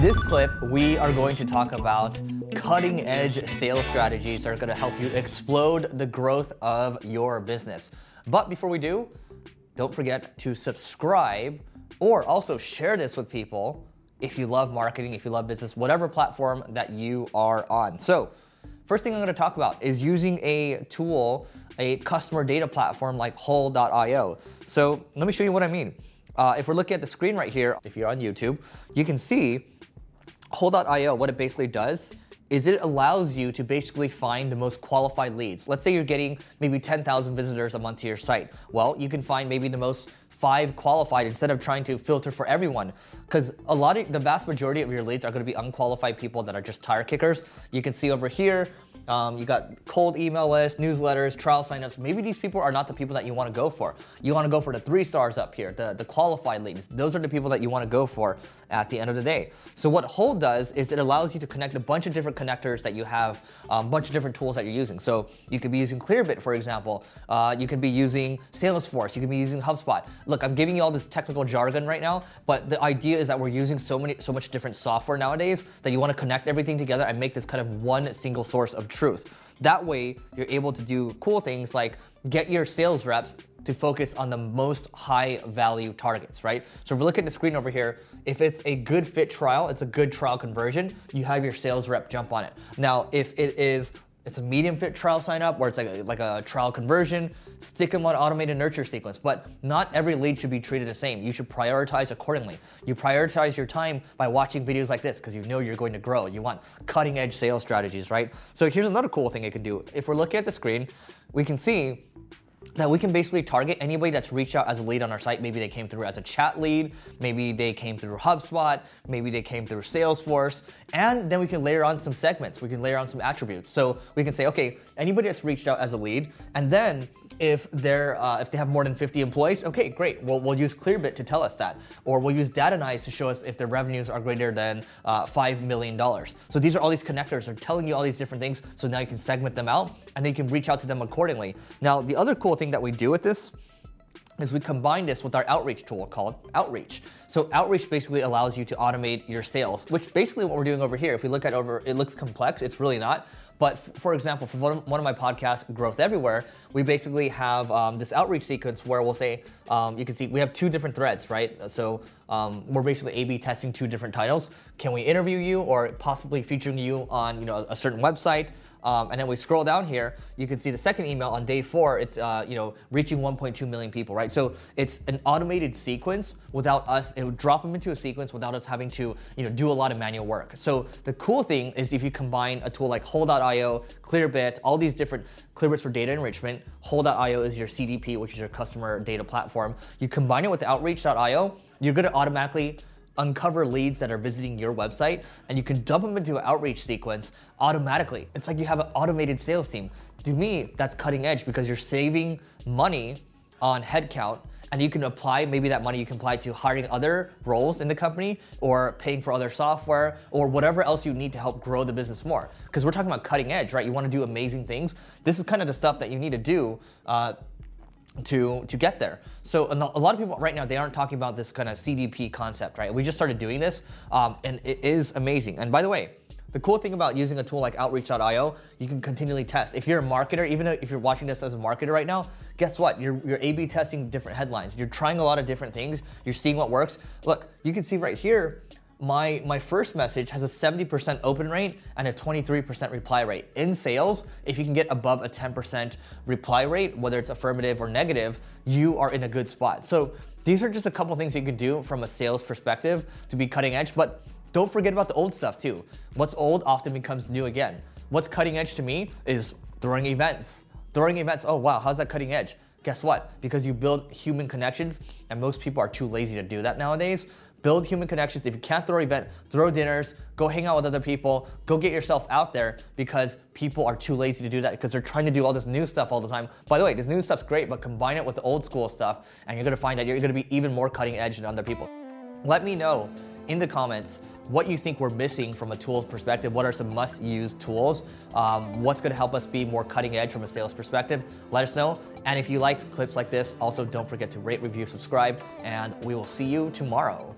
In this clip, we are going to talk about cutting edge sales strategies that are going to help you explode the growth of your business. But before we do, don't forget to subscribe or also share this with people if you love marketing, if you love business, whatever platform that you are on. So, first thing I'm going to talk about is using a tool, a customer data platform like Hull.io. So, let me show you what I mean. Uh, if we're looking at the screen right here, if you're on YouTube, you can see Hull.io, what it basically does is it allows you to basically find the most qualified leads. Let's say you're getting maybe 10,000 visitors a month to your site. Well, you can find maybe the most five qualified instead of trying to filter for everyone. Because a lot of the vast majority of your leads are going to be unqualified people that are just tire kickers. You can see over here, um, you got cold email lists, newsletters, trial signups. Maybe these people are not the people that you want to go for. You want to go for the three stars up here, the, the qualified leads. Those are the people that you want to go for at the end of the day. So what Hull does is it allows you to connect a bunch of different connectors that you have, a um, bunch of different tools that you're using. So you could be using Clearbit, for example. Uh, you could be using Salesforce. You could be using HubSpot. Look, I'm giving you all this technical jargon right now, but the idea is that we're using so many, so much different software nowadays that you want to connect everything together and make this kind of one single source of truth. That way, you're able to do cool things like get your sales reps to focus on the most high value targets, right? So if we look at the screen over here, if it's a good fit trial, it's a good trial conversion, you have your sales rep jump on it. Now, if it is it's a medium fit trial sign up where it's like a, like a trial conversion, stick them on automated nurture sequence. But not every lead should be treated the same. You should prioritize accordingly. You prioritize your time by watching videos like this because you know you're going to grow. You want cutting edge sales strategies, right? So here's another cool thing you can do. If we're looking at the screen, we can see that we can basically target anybody that's reached out as a lead on our site. Maybe they came through as a chat lead, maybe they came through HubSpot, maybe they came through Salesforce, and then we can layer on some segments. We can layer on some attributes. So we can say, okay, anybody that's reached out as a lead, and then if they're uh, if they have more than 50 employees, okay, great. We'll, we'll use Clearbit to tell us that, or we'll use Datanyze to show us if their revenues are greater than uh, five million dollars. So these are all these connectors. They're telling you all these different things. So now you can segment them out, and then you can reach out to them accordingly. Now the other cool thing that we do with this is we combine this with our outreach tool called Outreach. So Outreach basically allows you to automate your sales, which basically what we're doing over here. If we look at over, it looks complex. It's really not. But f- for example, for one of my podcasts, Growth Everywhere, we basically have um, this outreach sequence where we'll say, um, you can see we have two different threads, right? So um, we're basically A/B testing two different titles. Can we interview you, or possibly featuring you on, you know, a certain website? Um, and then we scroll down here, you can see the second email on day four, it's uh, you know reaching 1.2 million people, right? So it's an automated sequence without us, it would drop them into a sequence without us having to you know do a lot of manual work. So the cool thing is if you combine a tool like Hull.io, Clearbit, all these different Clearbits for data enrichment, Hull.io is your CDP, which is your customer data platform. You combine it with Outreach.io, you're gonna automatically uncover leads that are visiting your website and you can dump them into an outreach sequence automatically. It's like you have an automated sales team. To me, that's cutting edge because you're saving money on headcount and you can apply maybe that money you can apply to hiring other roles in the company or paying for other software or whatever else you need to help grow the business more because we're talking about cutting edge right you want to do amazing things this is kind of the stuff that you need to do uh, to to get there. So a lot of people right now they aren't talking about this kind of CDP concept, right? We just started doing this, um, and it is amazing. And by the way, the cool thing about using a tool like Outreach.io, you can continually test. If you're a marketer, even if you're watching this as a marketer right now, guess what? You're, you're A/B testing different headlines. You're trying a lot of different things. You're seeing what works. Look, you can see right here my my first message has a 70% open rate and a 23% reply rate. In sales, if you can get above a 10% reply rate, whether it's affirmative or negative, you are in a good spot. So these are just a couple things you can do from a sales perspective to be cutting edge, but don't forget about the old stuff too. What's old often becomes new again. What's cutting edge to me is throwing events. Throwing events, oh wow, how's that cutting edge? Guess what? Because you build human connections, and most people are too lazy to do that nowadays build human connections. If you can't throw an event, throw dinners, go hang out with other people, go get yourself out there because people are too lazy to do that because they're trying to do all this new stuff all the time. By the way, this new stuff's great, but combine it with the old school stuff and you're gonna find that you're gonna be even more cutting edge than other people. Let me know in the comments what you think we're missing from a tools perspective. What are some must use tools? Um, what's going to help us be more cutting edge from a sales perspective? Let us know. And if you like clips like this, also don't forget to rate, review, subscribe, and we will see you tomorrow.